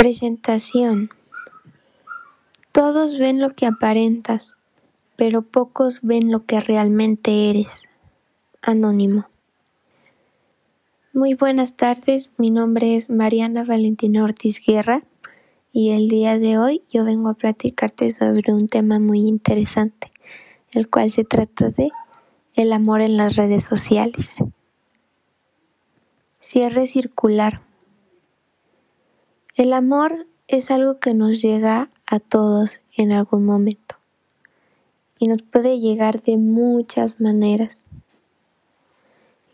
Presentación Todos ven lo que aparentas, pero pocos ven lo que realmente eres. Anónimo. Muy buenas tardes, mi nombre es Mariana Valentina Ortiz Guerra y el día de hoy yo vengo a platicarte sobre un tema muy interesante, el cual se trata de el amor en las redes sociales. Cierre circular. El amor es algo que nos llega a todos en algún momento y nos puede llegar de muchas maneras.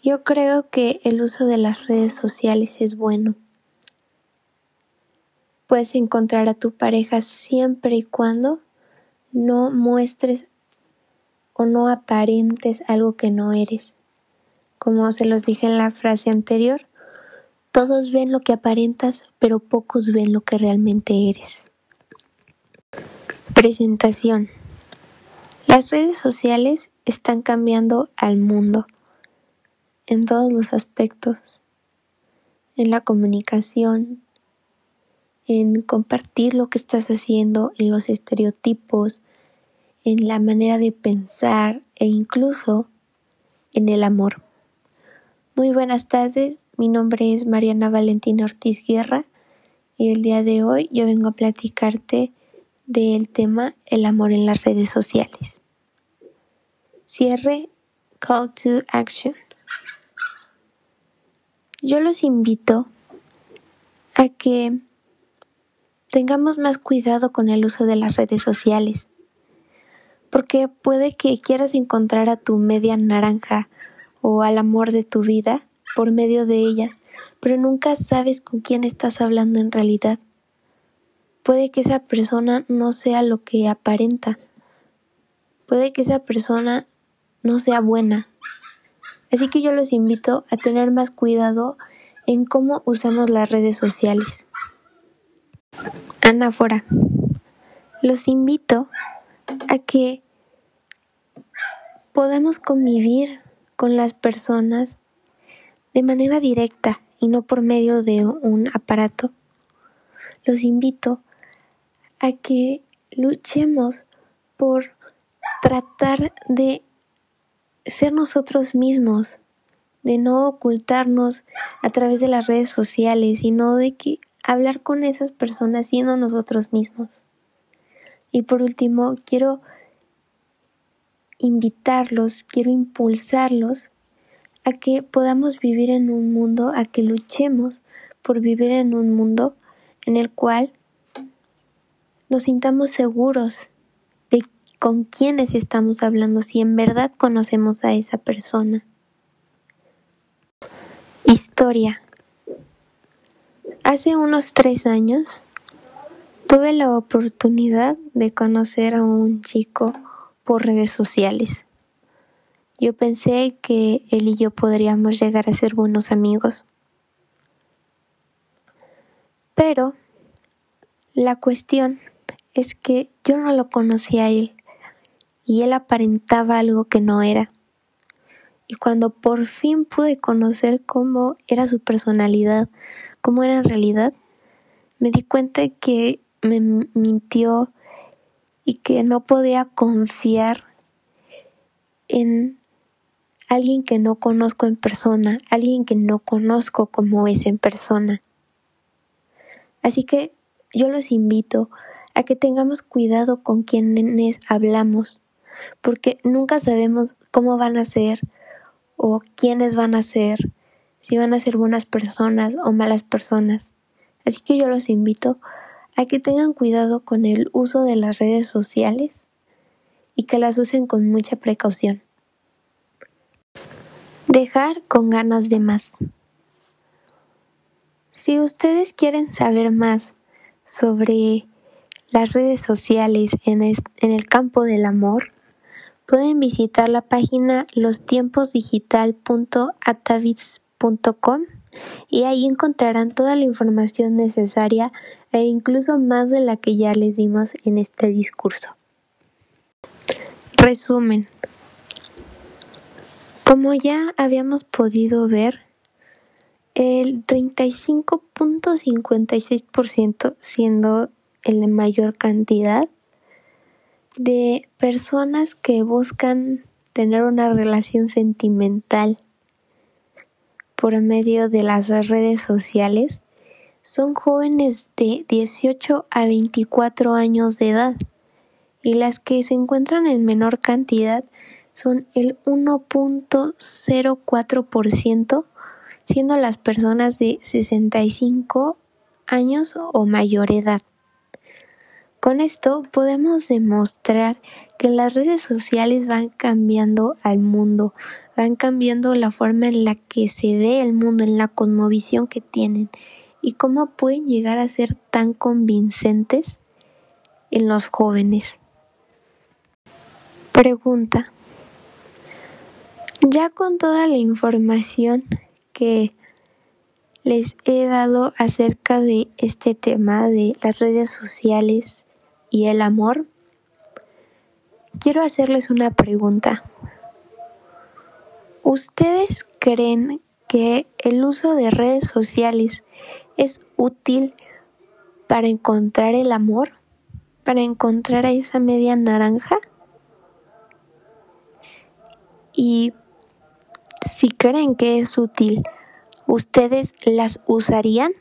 Yo creo que el uso de las redes sociales es bueno. Puedes encontrar a tu pareja siempre y cuando no muestres o no aparentes algo que no eres. Como se los dije en la frase anterior, todos ven lo que aparentas, pero pocos ven lo que realmente eres. Presentación. Las redes sociales están cambiando al mundo en todos los aspectos, en la comunicación, en compartir lo que estás haciendo, en los estereotipos, en la manera de pensar e incluso en el amor. Muy buenas tardes, mi nombre es Mariana Valentina Ortiz Guerra y el día de hoy yo vengo a platicarte del tema el amor en las redes sociales. Cierre Call to Action. Yo los invito a que tengamos más cuidado con el uso de las redes sociales, porque puede que quieras encontrar a tu media naranja o al amor de tu vida por medio de ellas, pero nunca sabes con quién estás hablando en realidad. Puede que esa persona no sea lo que aparenta. Puede que esa persona no sea buena. Así que yo los invito a tener más cuidado en cómo usamos las redes sociales. Anáfora. Los invito a que podamos convivir con las personas de manera directa y no por medio de un aparato, los invito a que luchemos por tratar de ser nosotros mismos, de no ocultarnos a través de las redes sociales, sino de que hablar con esas personas siendo nosotros mismos. Y por último, quiero invitarlos, quiero impulsarlos a que podamos vivir en un mundo, a que luchemos por vivir en un mundo en el cual nos sintamos seguros de con quiénes estamos hablando, si en verdad conocemos a esa persona. Historia. Hace unos tres años tuve la oportunidad de conocer a un chico por redes sociales. Yo pensé que él y yo podríamos llegar a ser buenos amigos. Pero la cuestión es que yo no lo conocía a él y él aparentaba algo que no era. Y cuando por fin pude conocer cómo era su personalidad, cómo era en realidad, me di cuenta que me mintió y que no podía confiar en alguien que no conozco en persona, alguien que no conozco como es en persona. Así que yo los invito a que tengamos cuidado con quienes hablamos, porque nunca sabemos cómo van a ser o quiénes van a ser, si van a ser buenas personas o malas personas. Así que yo los invito a que tengan cuidado con el uso de las redes sociales y que las usen con mucha precaución. Dejar con ganas de más. Si ustedes quieren saber más sobre las redes sociales en, el campo del amor, pueden visitar la página lostiemposdigital.atavis.com y ahí encontrarán toda la información necesaria e incluso más de la que ya les dimos en este discurso. Resumen. Como ya habíamos podido ver, el 35.56% siendo el de mayor cantidad de personas que buscan tener una relación sentimental por medio de las redes sociales son jóvenes de 18 a 24 años de edad y las que se encuentran en menor cantidad son el 1.04%, siendo las personas de 65 años o mayor edad. Con esto podemos demostrar que las redes sociales van cambiando al mundo, van cambiando la forma en la que se ve el mundo, en la cosmovisión que tienen y cómo pueden llegar a ser tan convincentes en los jóvenes. Pregunta. Ya con toda la información que les he dado acerca de este tema de las redes sociales y el amor, quiero hacerles una pregunta. ¿Ustedes creen que el uso de redes sociales es útil para encontrar el amor? ¿Para encontrar a esa media naranja? Y si creen que es útil, ¿ustedes las usarían?